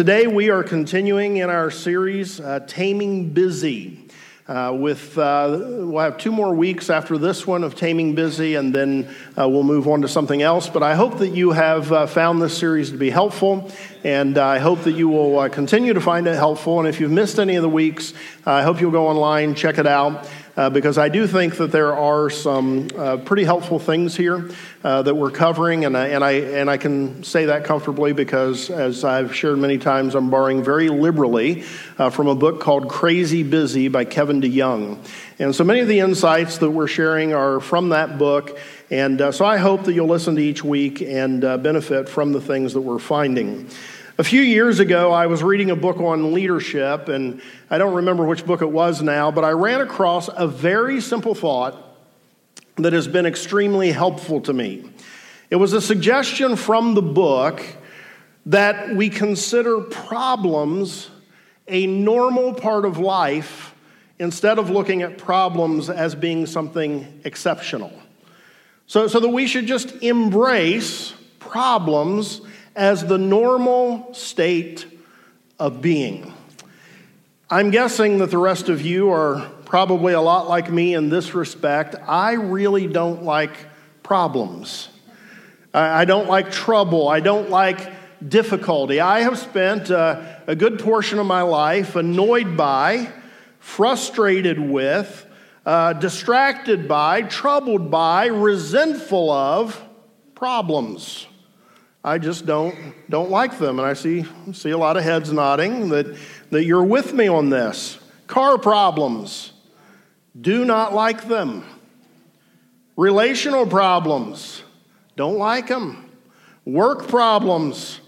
today we are continuing in our series, uh, Taming Busy. Uh, with uh, we'll have two more weeks after this one of taming busy and then uh, we'll move on to something else but i hope that you have uh, found this series to be helpful and i hope that you will uh, continue to find it helpful and if you've missed any of the weeks i hope you'll go online check it out uh, because I do think that there are some uh, pretty helpful things here uh, that we're covering, and I, and, I, and I can say that comfortably because, as I've shared many times, I'm borrowing very liberally uh, from a book called Crazy Busy by Kevin DeYoung. And so many of the insights that we're sharing are from that book, and uh, so I hope that you'll listen to each week and uh, benefit from the things that we're finding. A few years ago, I was reading a book on leadership, and I don't remember which book it was now, but I ran across a very simple thought that has been extremely helpful to me. It was a suggestion from the book that we consider problems a normal part of life instead of looking at problems as being something exceptional. So, so that we should just embrace problems as the normal state of being. I'm guessing that the rest of you are probably a lot like me in this respect. I really don't like problems. I don't like trouble. I don't like difficulty. I have spent uh, a good portion of my life annoyed by, frustrated with, uh, distracted by, troubled by, resentful of problems. I just don't, don't like them. And I see, see a lot of heads nodding that, that you're with me on this. Car problems, do not like them. Relational problems, don't like them. Work problems,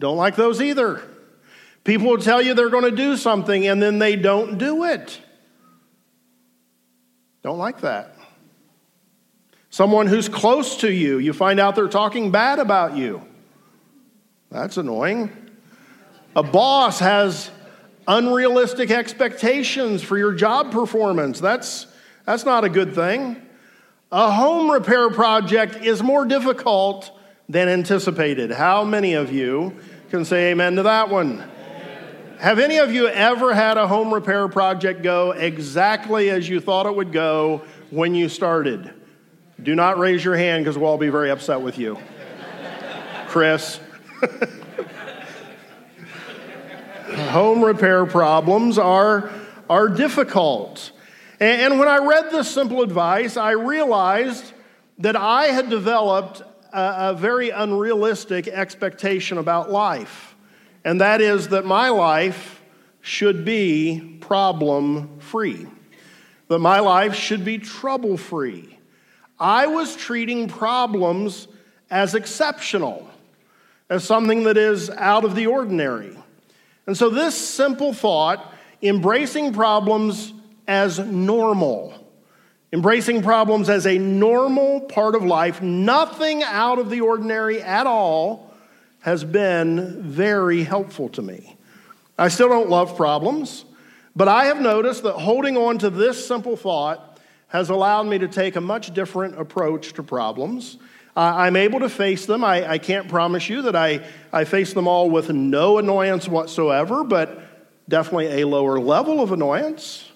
don't like those either. People will tell you they're going to do something and then they don't do it. Don't like that. Someone who's close to you, you find out they're talking bad about you. That's annoying. A boss has unrealistic expectations for your job performance. That's, that's not a good thing. A home repair project is more difficult than anticipated. How many of you can say amen to that one? Have any of you ever had a home repair project go exactly as you thought it would go when you started? Do not raise your hand because we'll all be very upset with you. Chris. Home repair problems are, are difficult. And, and when I read this simple advice, I realized that I had developed a, a very unrealistic expectation about life. And that is that my life should be problem free, that my life should be trouble free. I was treating problems as exceptional, as something that is out of the ordinary. And so, this simple thought, embracing problems as normal, embracing problems as a normal part of life, nothing out of the ordinary at all, has been very helpful to me. I still don't love problems, but I have noticed that holding on to this simple thought has allowed me to take a much different approach to problems. Uh, I'm able to face them. I, I can't promise you that I, I face them all with no annoyance whatsoever, but definitely a lower level of annoyance,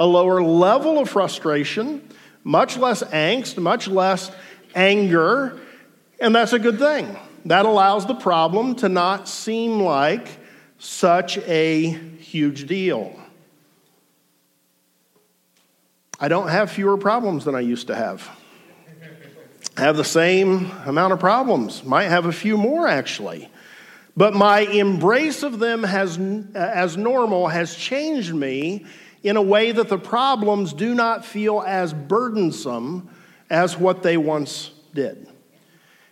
a lower level of frustration, much less angst, much less anger, and that's a good thing. That allows the problem to not seem like such a huge deal. I don't have fewer problems than I used to have. I have the same amount of problems, might have a few more actually. But my embrace of them has, as normal has changed me in a way that the problems do not feel as burdensome as what they once did.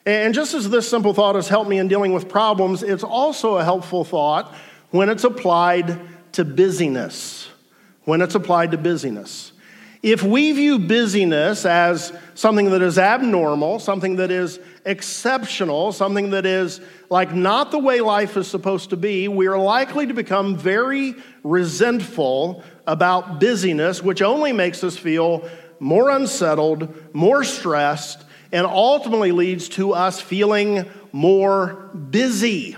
And just as this simple thought has helped me in dealing with problems, it's also a helpful thought when it's applied to busyness. When it's applied to busyness. If we view busyness as something that is abnormal, something that is exceptional, something that is like not the way life is supposed to be, we are likely to become very resentful about busyness, which only makes us feel more unsettled, more stressed, and ultimately leads to us feeling more busy.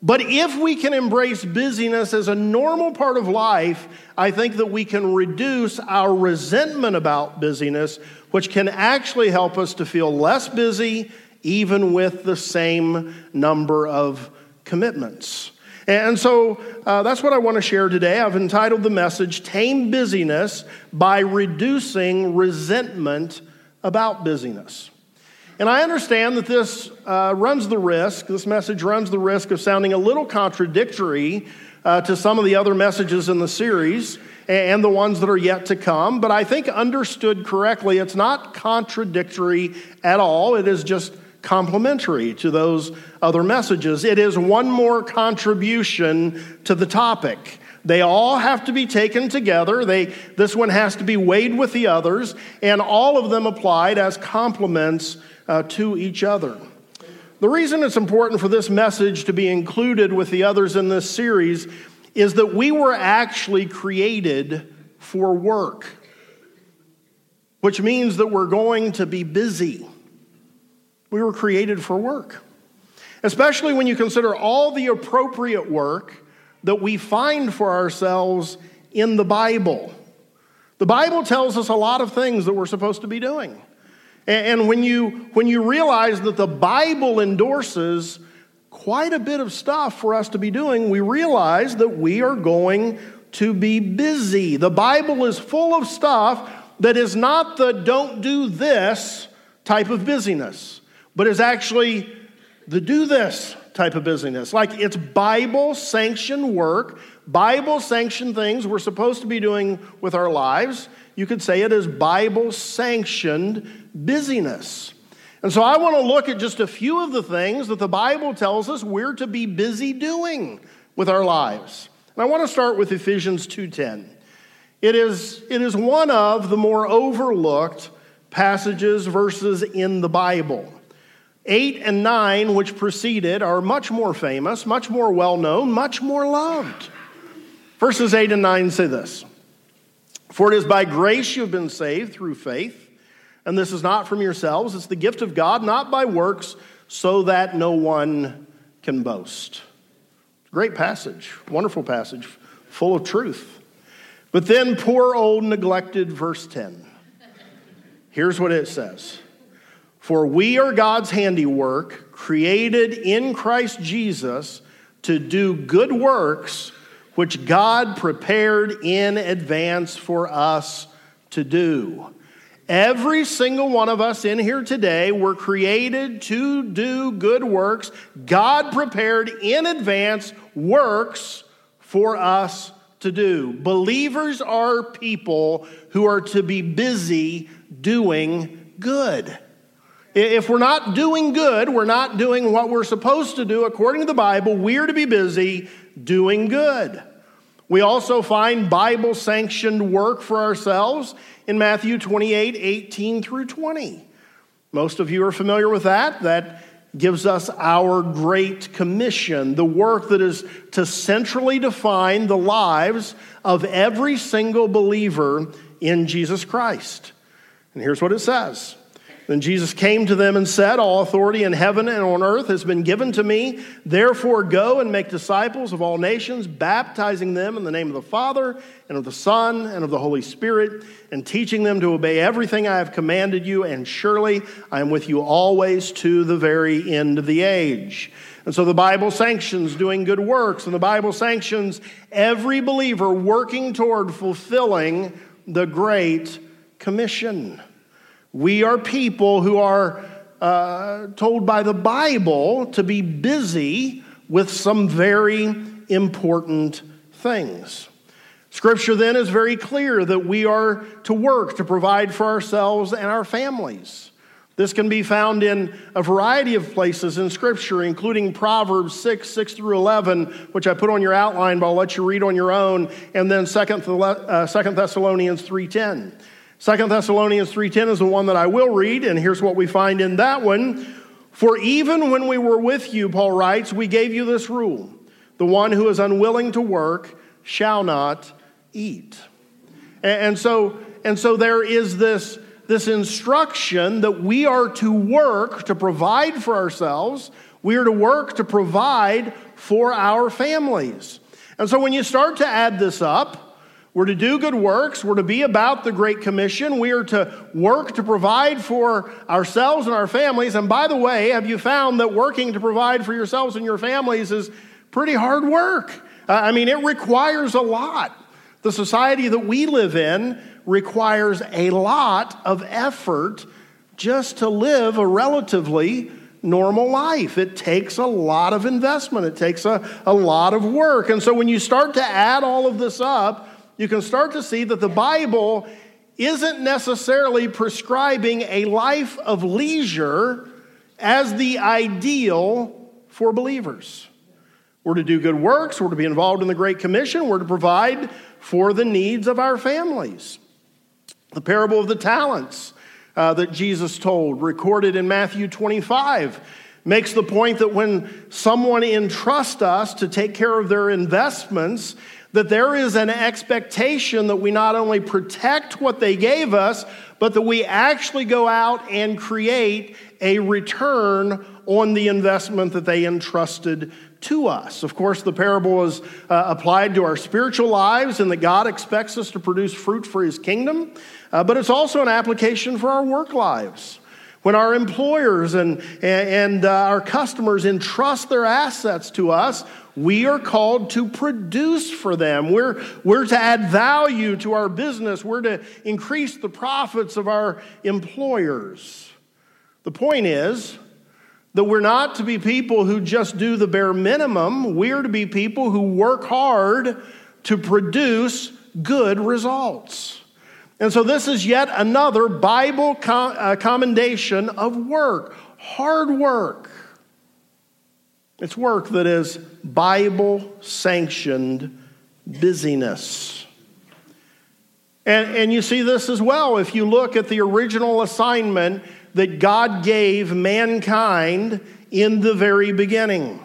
But if we can embrace busyness as a normal part of life, I think that we can reduce our resentment about busyness, which can actually help us to feel less busy, even with the same number of commitments. And so uh, that's what I want to share today. I've entitled the message Tame Busyness by Reducing Resentment About Busyness. And I understand that this uh, runs the risk, this message runs the risk of sounding a little contradictory uh, to some of the other messages in the series and the ones that are yet to come. But I think understood correctly, it's not contradictory at all. It is just complementary to those other messages. It is one more contribution to the topic. They all have to be taken together. They, this one has to be weighed with the others, and all of them applied as complements uh, to each other. The reason it's important for this message to be included with the others in this series is that we were actually created for work, which means that we're going to be busy. We were created for work, especially when you consider all the appropriate work that we find for ourselves in the Bible. The Bible tells us a lot of things that we're supposed to be doing. And when you, when you realize that the Bible endorses quite a bit of stuff for us to be doing, we realize that we are going to be busy. The Bible is full of stuff that is not the don't do this type of busyness, but is actually the do this type of busyness. Like it's Bible sanctioned work, Bible sanctioned things we're supposed to be doing with our lives. You could say it is Bible sanctioned busyness. And so I want to look at just a few of the things that the Bible tells us we're to be busy doing with our lives. And I want to start with Ephesians 2:10. It is, it is one of the more overlooked passages, verses in the Bible. 8 and 9, which preceded, are much more famous, much more well known, much more loved. Verses 8 and 9 say this For it is by grace you have been saved through faith and this is not from yourselves, it's the gift of God, not by works, so that no one can boast. Great passage, wonderful passage, full of truth. But then, poor old neglected verse 10. Here's what it says For we are God's handiwork, created in Christ Jesus to do good works, which God prepared in advance for us to do. Every single one of us in here today were created to do good works. God prepared in advance works for us to do. Believers are people who are to be busy doing good. If we're not doing good, we're not doing what we're supposed to do according to the Bible, we're to be busy doing good. We also find Bible sanctioned work for ourselves in Matthew 28 18 through 20. Most of you are familiar with that. That gives us our Great Commission, the work that is to centrally define the lives of every single believer in Jesus Christ. And here's what it says then Jesus came to them and said, All authority in heaven and on earth has been given to me. Therefore, go and make disciples of all nations, baptizing them in the name of the Father, and of the Son, and of the Holy Spirit, and teaching them to obey everything I have commanded you. And surely I am with you always to the very end of the age. And so the Bible sanctions doing good works, and the Bible sanctions every believer working toward fulfilling the Great Commission. We are people who are uh, told by the Bible to be busy with some very important things. Scripture then is very clear that we are to work to provide for ourselves and our families. This can be found in a variety of places in Scripture, including Proverbs 6, 6 through 11, which I put on your outline, but I'll let you read on your own, and then 2 uh, Thessalonians 3.10. Second Thessalonians 3:10 is the one that I will read and here's what we find in that one. For even when we were with you, Paul writes, we gave you this rule. The one who is unwilling to work shall not eat. And so and so there is this this instruction that we are to work to provide for ourselves. We are to work to provide for our families. And so when you start to add this up, we're to do good works. We're to be about the Great Commission. We are to work to provide for ourselves and our families. And by the way, have you found that working to provide for yourselves and your families is pretty hard work? Uh, I mean, it requires a lot. The society that we live in requires a lot of effort just to live a relatively normal life. It takes a lot of investment, it takes a, a lot of work. And so when you start to add all of this up, you can start to see that the Bible isn't necessarily prescribing a life of leisure as the ideal for believers. We're to do good works, we're to be involved in the Great Commission, we're to provide for the needs of our families. The parable of the talents uh, that Jesus told, recorded in Matthew 25, makes the point that when someone entrusts us to take care of their investments, that there is an expectation that we not only protect what they gave us, but that we actually go out and create a return on the investment that they entrusted to us. Of course, the parable is uh, applied to our spiritual lives and that God expects us to produce fruit for his kingdom, uh, but it's also an application for our work lives. When our employers and, and uh, our customers entrust their assets to us, we are called to produce for them. We're, we're to add value to our business. We're to increase the profits of our employers. The point is, that we're not to be people who just do the bare minimum. We're to be people who work hard to produce good results. And so, this is yet another Bible uh, commendation of work, hard work. It's work that is Bible sanctioned busyness. And, and you see this as well if you look at the original assignment that God gave mankind in the very beginning.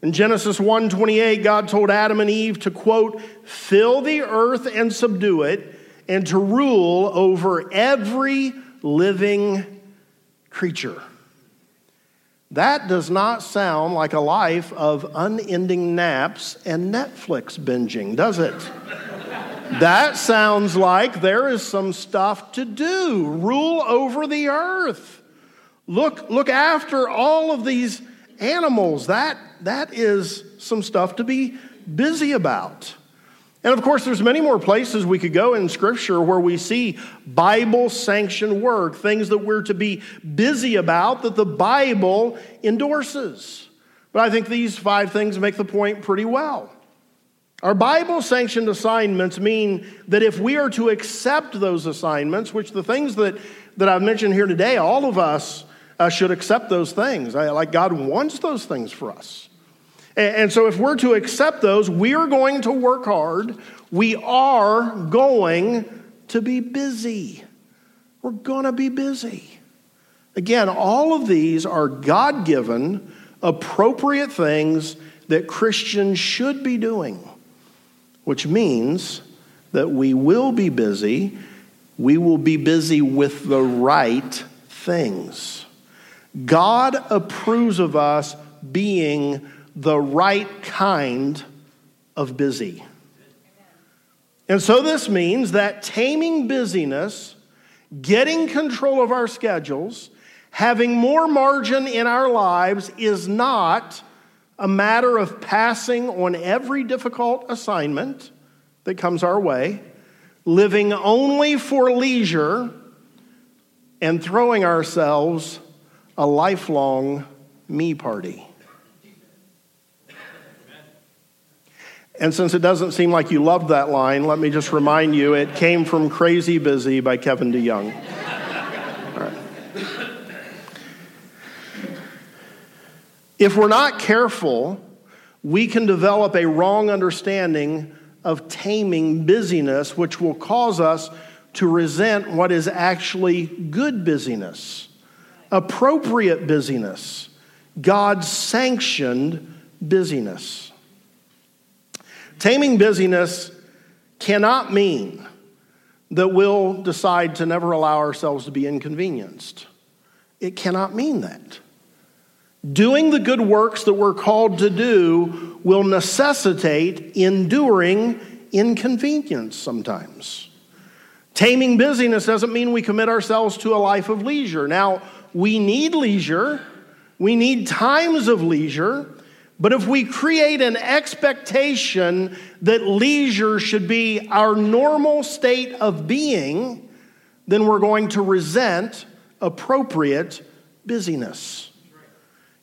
In Genesis 1:28, God told Adam and Eve to quote, "Fill the earth and subdue it, and to rule over every living creature." That does not sound like a life of unending naps and Netflix binging, does it? That sounds like there is some stuff to do. Rule over the earth. Look, look after all of these animals. That, that is some stuff to be busy about. And of course, there's many more places we could go in Scripture where we see Bible sanctioned work, things that we're to be busy about that the Bible endorses. But I think these five things make the point pretty well. Our Bible sanctioned assignments mean that if we are to accept those assignments, which the things that, that I've mentioned here today, all of us uh, should accept those things. I, like God wants those things for us. And, so if we're to accept those, we are going to work hard. We are going to be busy. We're going to be busy. Again, all of these are God given, appropriate things that Christians should be doing which means that we will be busy. We will be busy with the right things. God approves of us being the right kind of busy. And so this means that taming busyness, getting control of our schedules, having more margin in our lives is not a matter of passing on every difficult assignment that comes our way, living only for leisure, and throwing ourselves a lifelong me party. And since it doesn't seem like you loved that line, let me just remind you it came from Crazy Busy by Kevin DeYoung. If we're not careful, we can develop a wrong understanding of taming busyness, which will cause us to resent what is actually good busyness, appropriate busyness, God sanctioned busyness. Taming busyness cannot mean that we'll decide to never allow ourselves to be inconvenienced. It cannot mean that. Doing the good works that we're called to do will necessitate enduring inconvenience sometimes. Taming busyness doesn't mean we commit ourselves to a life of leisure. Now, we need leisure, we need times of leisure, but if we create an expectation that leisure should be our normal state of being, then we're going to resent appropriate busyness.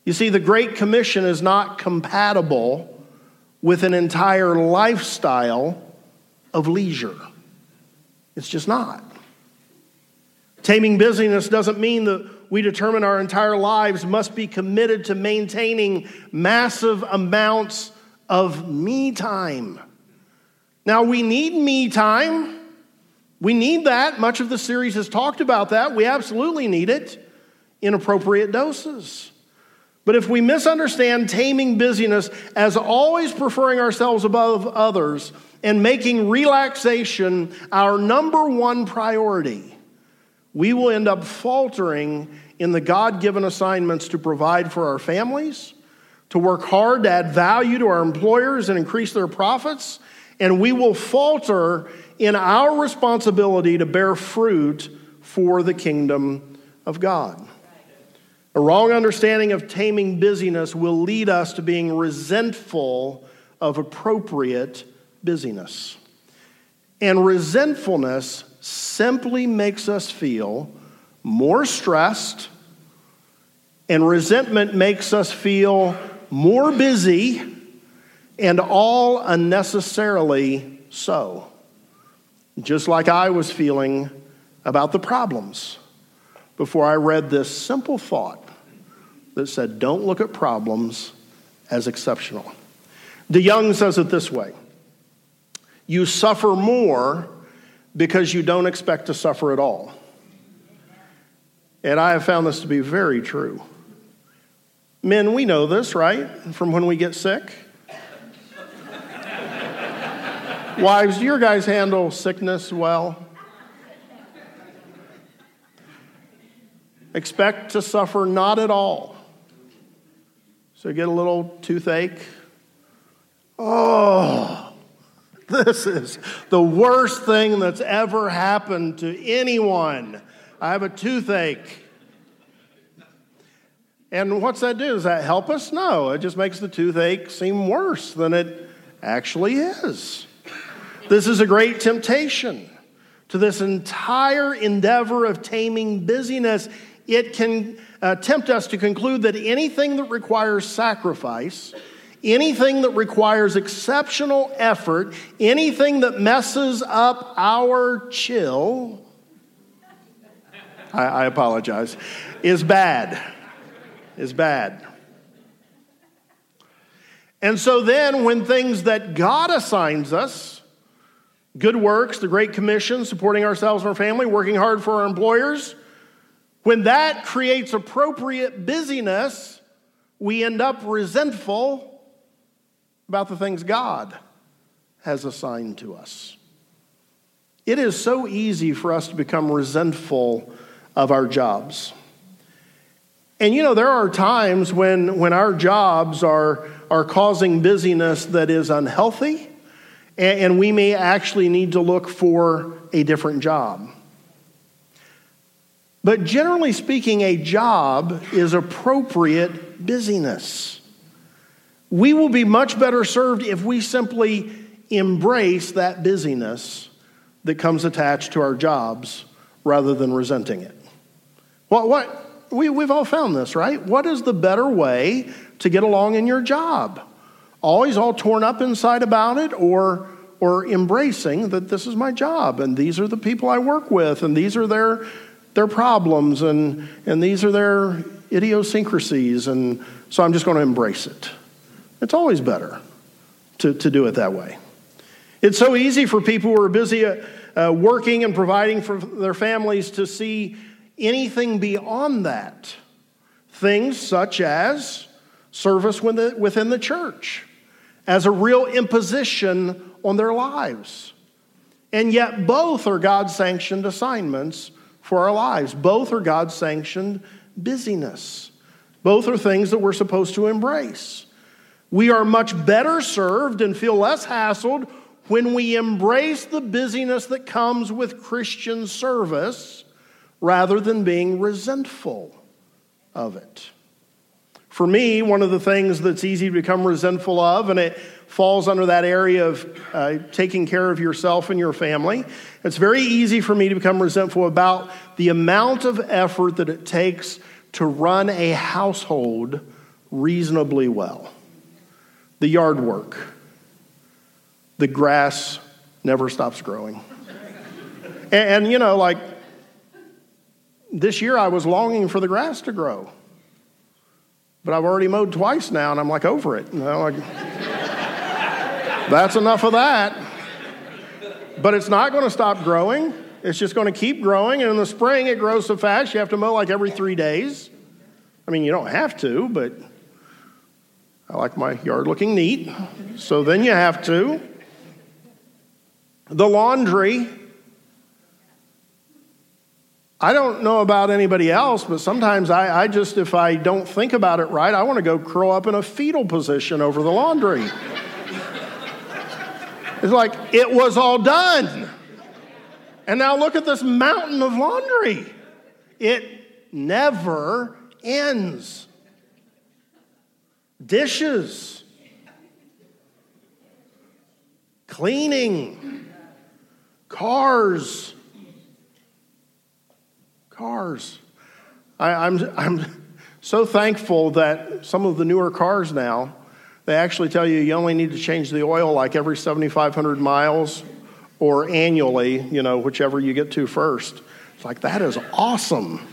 You see, the Great Commission is not compatible with an entire lifestyle of leisure. It's just not. Taming busyness doesn't mean that we determine our entire lives must be committed to maintaining massive amounts of me time. Now, we need me time. We need that. Much of the series has talked about that. We absolutely need it in appropriate doses. But if we misunderstand taming busyness as always preferring ourselves above others and making relaxation our number one priority, we will end up faltering in the God given assignments to provide for our families, to work hard to add value to our employers and increase their profits, and we will falter in our responsibility to bear fruit for the kingdom of God. A wrong understanding of taming busyness will lead us to being resentful of appropriate busyness. And resentfulness simply makes us feel more stressed, and resentment makes us feel more busy, and all unnecessarily so. Just like I was feeling about the problems before I read this simple thought that said, Don't look at problems as exceptional. DeYoung says it this way You suffer more because you don't expect to suffer at all. And I have found this to be very true. Men, we know this, right? From when we get sick. Wives, do your guys handle sickness well? Expect to suffer not at all. So get a little toothache. Oh, this is the worst thing that's ever happened to anyone. I have a toothache. And what's that do? Does that help us? No, it just makes the toothache seem worse than it actually is. This is a great temptation to this entire endeavor of taming busyness. It can uh, tempt us to conclude that anything that requires sacrifice, anything that requires exceptional effort, anything that messes up our chill, I, I apologize, is bad. Is bad. And so then, when things that God assigns us, good works, the Great Commission, supporting ourselves and our family, working hard for our employers, when that creates appropriate busyness, we end up resentful about the things God has assigned to us. It is so easy for us to become resentful of our jobs. And you know, there are times when, when our jobs are, are causing busyness that is unhealthy, and, and we may actually need to look for a different job. But generally speaking, a job is appropriate busyness. We will be much better served if we simply embrace that busyness that comes attached to our jobs rather than resenting it. What, what, we, we've all found this, right? What is the better way to get along in your job? Always all torn up inside about it or, or embracing that this is my job and these are the people I work with and these are their their problems and, and these are their idiosyncrasies, and so I'm just going to embrace it. It's always better to, to do it that way. It's so easy for people who are busy uh, uh, working and providing for their families to see anything beyond that. Things such as service within the church as a real imposition on their lives. And yet, both are God sanctioned assignments for our lives. Both are God sanctioned busyness. Both are things that we're supposed to embrace. We are much better served and feel less hassled when we embrace the busyness that comes with Christian service rather than being resentful of it. For me, one of the things that's easy to become resentful of, and it falls under that area of uh, taking care of yourself and your family, it's very easy for me to become resentful about the amount of effort that it takes to run a household reasonably well. The yard work, the grass never stops growing. and, and you know, like this year I was longing for the grass to grow. But I've already mowed twice now, and I'm like over it. You know, like, that's enough of that. But it's not going to stop growing. It's just going to keep growing. And in the spring, it grows so fast, you have to mow like every three days. I mean, you don't have to, but I like my yard looking neat. So then you have to. The laundry, I don't know about anybody else, but sometimes I, I, just, if I don't think about it right, I want to go curl up in a fetal position over the laundry. it's like, it was all done. And now look at this mountain of laundry. It never ends. Dishes, cleaning, cars cars. I, am I'm, I'm so thankful that some of the newer cars now, they actually tell you you only need to change the oil like every 7,500 miles or annually, you know, whichever you get to first. It's like, that is awesome.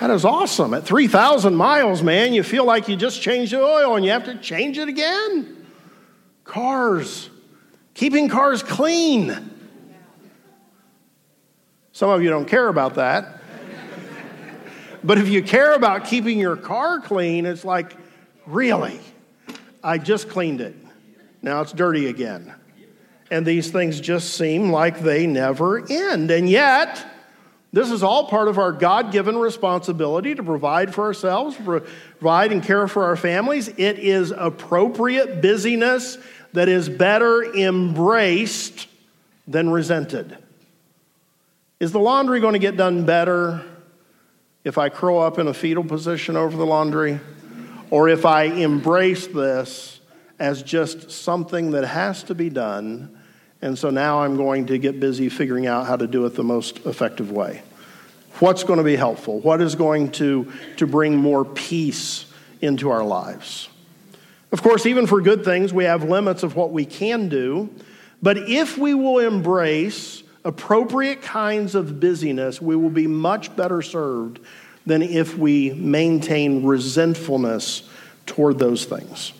That is awesome. At 3,000 miles, man, you feel like you just changed the oil and you have to change it again. Cars, keeping cars clean. Some of you don't care about that. But if you care about keeping your car clean, it's like, really? I just cleaned it. Now it's dirty again. And these things just seem like they never end. And yet, this is all part of our God given responsibility to provide for ourselves, provide and care for our families. It is appropriate busyness that is better embraced than resented. Is the laundry going to get done better if I curl up in a fetal position over the laundry, or if I embrace this as just something that has to be done, and so now I'm going to get busy figuring out how to do it the most effective way. What's going to be helpful? What is going to, to bring more peace into our lives? Of course, even for good things, we have limits of what we can do. But if we will embrace appropriate kinds of busyness, we will be much better served than if we maintain resentfulness toward those things.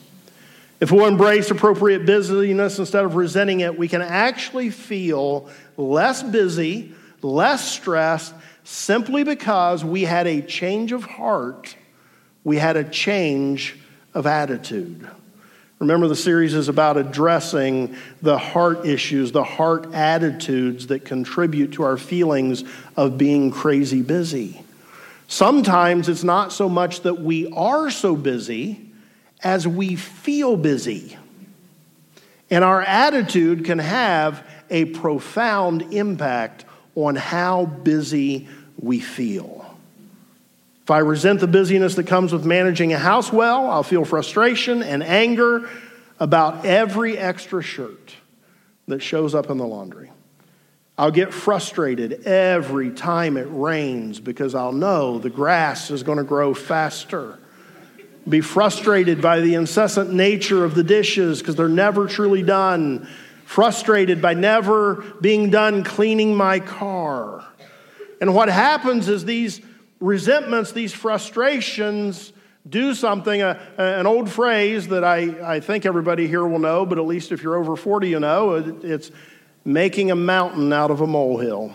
If we'll embrace appropriate busyness instead of resenting it, we can actually feel less busy, less stressed, simply because we had a change of heart, we had a change of attitude. Remember, the series is about addressing the heart issues, the heart attitudes that contribute to our feelings of being crazy busy. Sometimes it's not so much that we are so busy as we feel busy. And our attitude can have a profound impact on how busy we feel. If I resent the busyness that comes with managing a house well, I'll feel frustration and anger about every extra shirt that shows up in the laundry. I'll get frustrated every time it rains because I'll know the grass is going to grow faster. Be frustrated by the incessant nature of the dishes because they're never truly done. Frustrated by never being done cleaning my car. And what happens is these resentments, these frustrations, do something. Uh, an old phrase that I, I think everybody here will know, but at least if you're over 40, you know, it's making a mountain out of a molehill.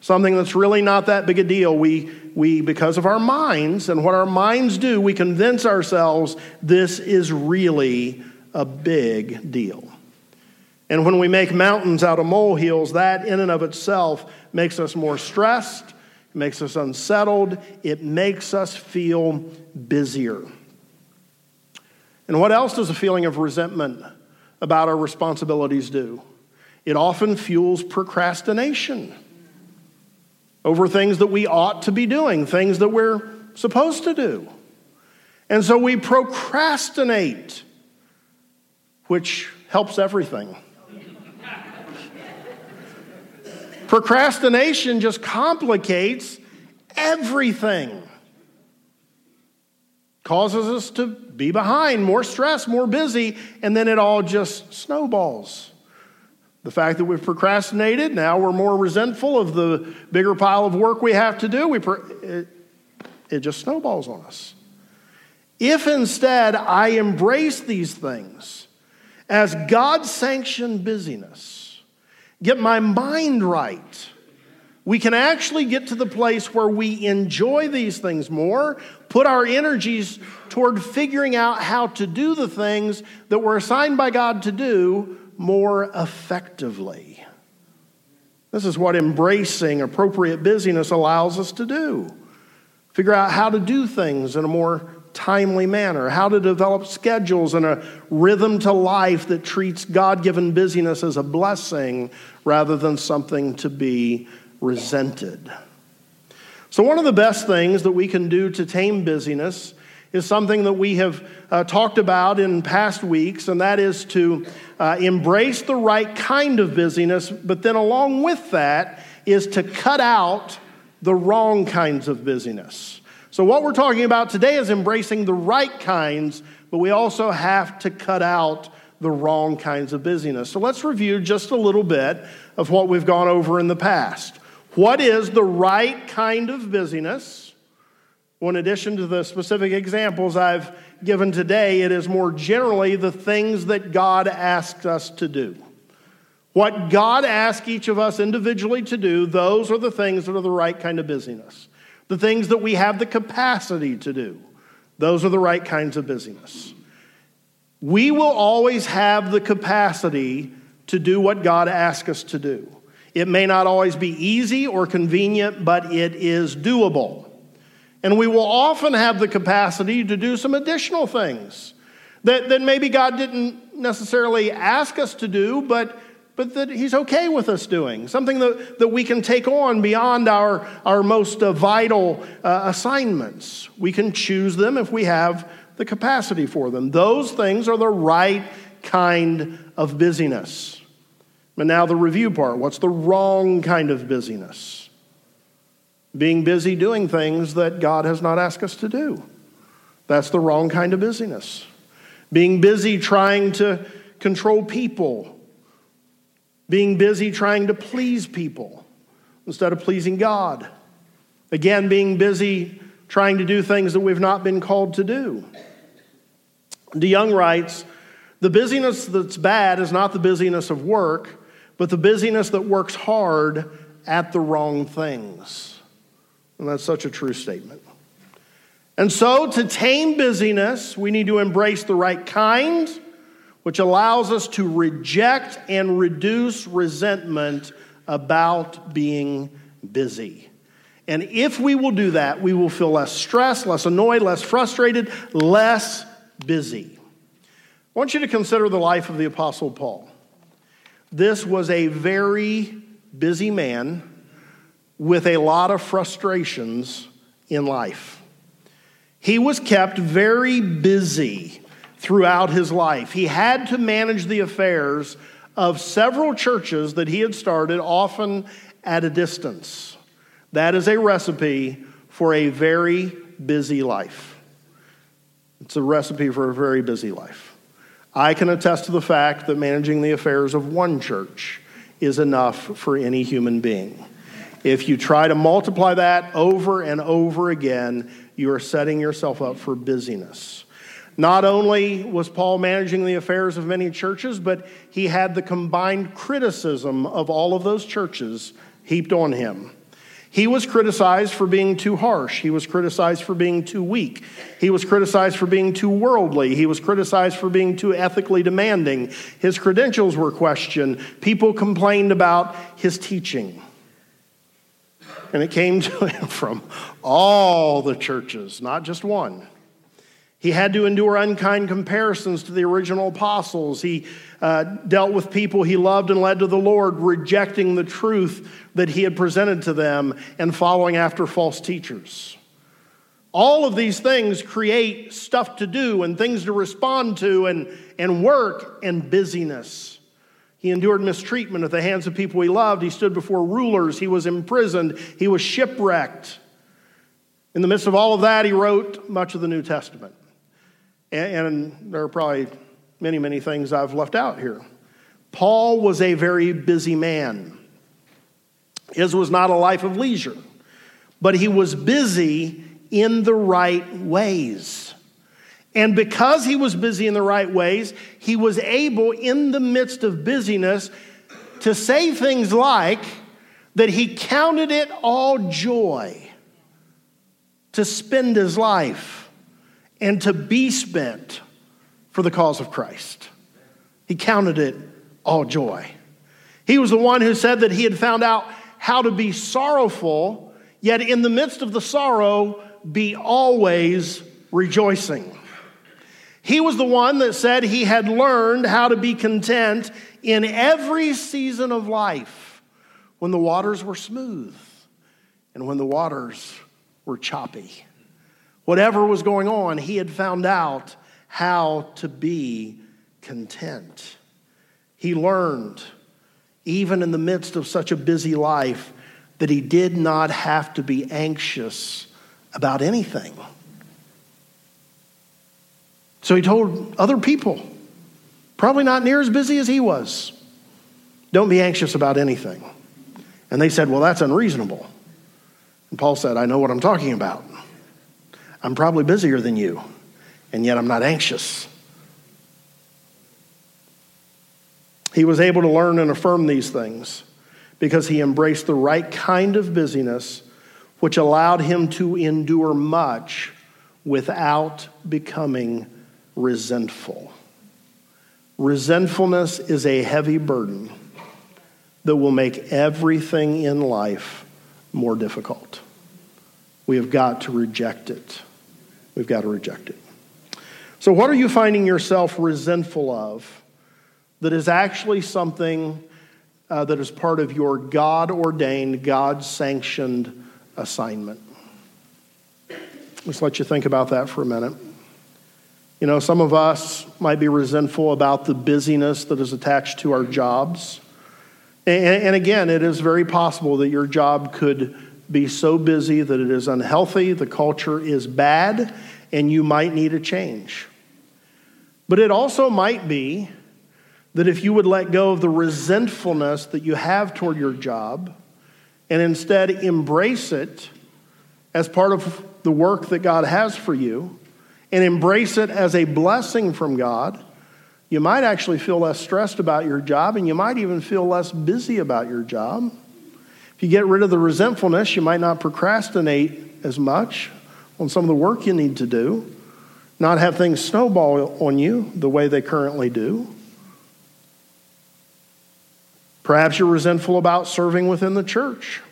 Something that's really not that big a deal. We, we, because of our minds and what our minds do, we convince ourselves this is really a big deal. And when we make mountains out of molehills, that in and of itself makes us more stressed, it makes us unsettled, it makes us feel busier. And what else does a feeling of resentment about our responsibilities do? It often fuels procrastination over things that we ought to be doing, things that we're supposed to do. And so we procrastinate, which helps everything. Procrastination just complicates everything. Causes us to be behind, more stress, more busy, and then it all just snowballs. The fact that we've procrastinated, now we're more resentful of the bigger pile of work we have to do, we it, it just snowballs on us. If instead I embrace these things as God sanctioned busyness, get my mind right, we can actually get to the place where we enjoy these things more, put our energies toward figuring out how to do the things that we're assigned by God to do more effectively. This is what embracing appropriate busyness allows us to do. Figure out how to do things in a more timely manner, how to develop schedules and a rhythm to life that treats God given busyness as a blessing rather than something to be resented. So, one of the best things that we can do to tame busyness is something that we have uh, talked about in past weeks, and that is to uh, embrace the right kind of busyness, but then along with that is to cut out the wrong kinds of busyness. So, what we're talking about today is embracing the right kinds, but we also have to cut out the wrong kinds of busyness. So, let's review just a little bit of what we've gone over in the past. What is the right kind of busyness? Well, in addition to the specific examples I've given today, it is more generally the things that God asks us to do. What God asks each of us individually to do, those are the things that are the right kind of busyness. The things that we have the capacity to do, those are the right kinds of busyness. We will always have the capacity to do what God asks us to do. It may not always be easy or convenient, but it is doable. And we will often have the capacity to do some additional things that, that maybe God didn't necessarily ask us to do, but, but that He's okay with us doing. Something that, that we can take on beyond our, our most uh, vital uh, assignments. We can choose them if we have the capacity for them. Those things are the right kind of busyness. But now the review part what's the wrong kind of busyness? Being busy doing things that God has not asked us to do. That's the wrong kind of busyness. Being busy trying to control people. Being busy trying to please people instead of pleasing God. Again, being busy trying to do things that we've not been called to do. DeYoung writes The busyness that's bad is not the busyness of work, but the busyness that works hard at the wrong things. And that's such a true statement. And so, to tame busyness, we need to embrace the right kind, which allows us to reject and reduce resentment about being busy. And if we will do that, we will feel less stressed, less annoyed, less frustrated, less busy. I want you to consider the life of the Apostle Paul. This was a very busy man with a lot of frustrations in life. He was kept very busy throughout his life. He had to manage the affairs of several churches that he had started, often at a distance. That is a recipe for a very busy life. It's a recipe for a very busy life. I can attest to the fact that managing the affairs of one church is enough for any human being. If you try to multiply that over and over again, you are setting yourself up for busyness. Not only was Paul managing the affairs of many churches, but he had the combined criticism of all of those churches heaped on him. He was criticized for being too harsh. He was criticized for being too weak. He was criticized for being too worldly. He was criticized for being too ethically demanding. His credentials were questioned. People complained about his teaching. And it came to him from all the churches, not just one. He had to endure unkind comparisons to the original apostles. He uh, dealt with people he loved and led to the Lord, rejecting the truth that he had presented to them and following after false teachers. All of these things create stuff to do and things to respond to and, and work and busyness. He endured mistreatment at the hands of people he loved. He stood before rulers. He was imprisoned. He was shipwrecked. In the midst of all of that, he wrote much of the New Testament. And, there are probably many, many things I've left out here. Paul was a very busy man. His was not a life of leisure, but he was busy in the right ways. And because he was busy in the right ways, he was able, in the midst of busyness, to say things like that he counted it all joy to spend his life and to be spent for the cause of Christ. He counted it all joy. He was the one who said that he had found out how to be sorrowful, yet in the midst of the sorrow, be always rejoicing. He was the one that said he had learned how to be content in every season of life when the waters were smooth and when the waters were choppy. Whatever was going on, he had found out how to be content. He learned, even in the midst of such a busy life, that he did not have to be anxious about anything. So he told other people, probably not near as busy as he was, don't be anxious about anything. And they said, well, that's unreasonable. And Paul said, I know what I'm talking about. I'm probably busier than you, and yet I'm not anxious. He was able to learn and affirm these things because he embraced the right kind of busyness, which allowed him to endure much without becoming resentful. Resentfulness is a heavy burden that will make everything in life more difficult. We have got to reject it. We've got to reject it. So, what are you finding yourself resentful of that is actually something uh, that is part of your God ordained, God sanctioned assignment? Let's let you think about that for a minute. You know, some of us might be resentful about the busyness that is attached to our jobs. And, and again, it is very possible that your job could be so busy that it is unhealthy, the culture is bad, and you might need a change. But it also might be that if you would let go of the resentfulness that you have toward your job and instead embrace it as part of the work that God has for you and embrace it as a blessing from God, you might actually feel less stressed about your job and you might even feel less busy about your job. If you get rid of the resentfulness, you might not procrastinate as much on some of the work you need to do, not have things snowball on you the way they currently do. Perhaps you're resentful about serving within the church.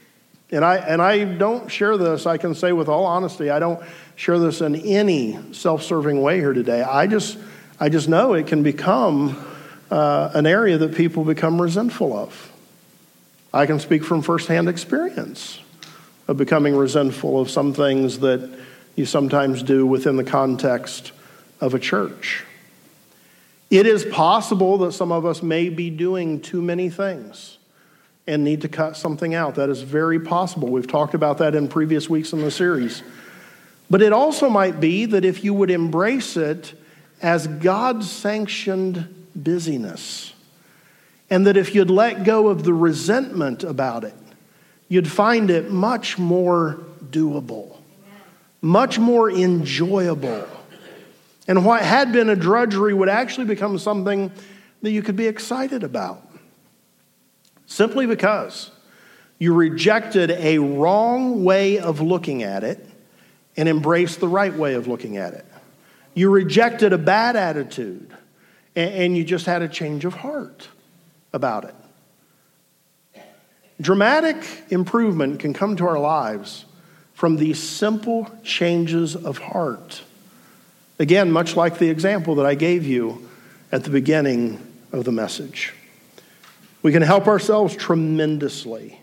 And I, and I don't share this, I can say with all honesty, I don't share this in any self serving way here today. I just, I just know it can become uh, an area that people become resentful of. I can speak from firsthand experience of becoming resentful of some things that you sometimes do within the context of a church. It is possible that some of us may be doing too many things and need to cut something out. That is very possible. We've talked about that in previous weeks in the series. But it also might be that if you would embrace it as God sanctioned busyness, and that if you'd let go of the resentment about it, you'd find it much more doable, much more enjoyable. And what had been a drudgery would actually become something that you could be excited about. Simply because you rejected a wrong way of looking at it and embraced the right way of looking at it. You rejected a bad attitude and you just had a change of heart about it. Dramatic improvement can come to our lives from these simple changes of heart. Again, much like the example that I gave you at the beginning of the message. We can help ourselves tremendously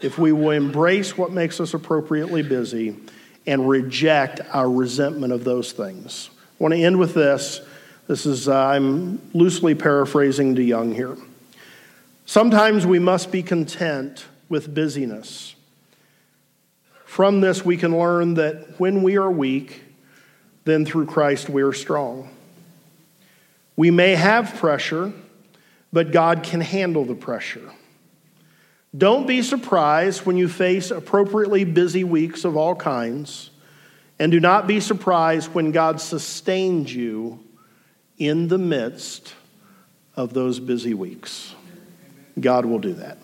if we will embrace what makes us appropriately busy and reject our resentment of those things. I want to end with this. This is, uh, I'm loosely paraphrasing DeYoung here. Sometimes we must be content with busyness. From this, we can learn that when we are weak, then through Christ we are strong. We may have pressure, but God can handle the pressure. Don't be surprised when you face appropriately busy weeks of all kinds, and do not be surprised when God sustains you in the midst of those busy weeks. God will do that.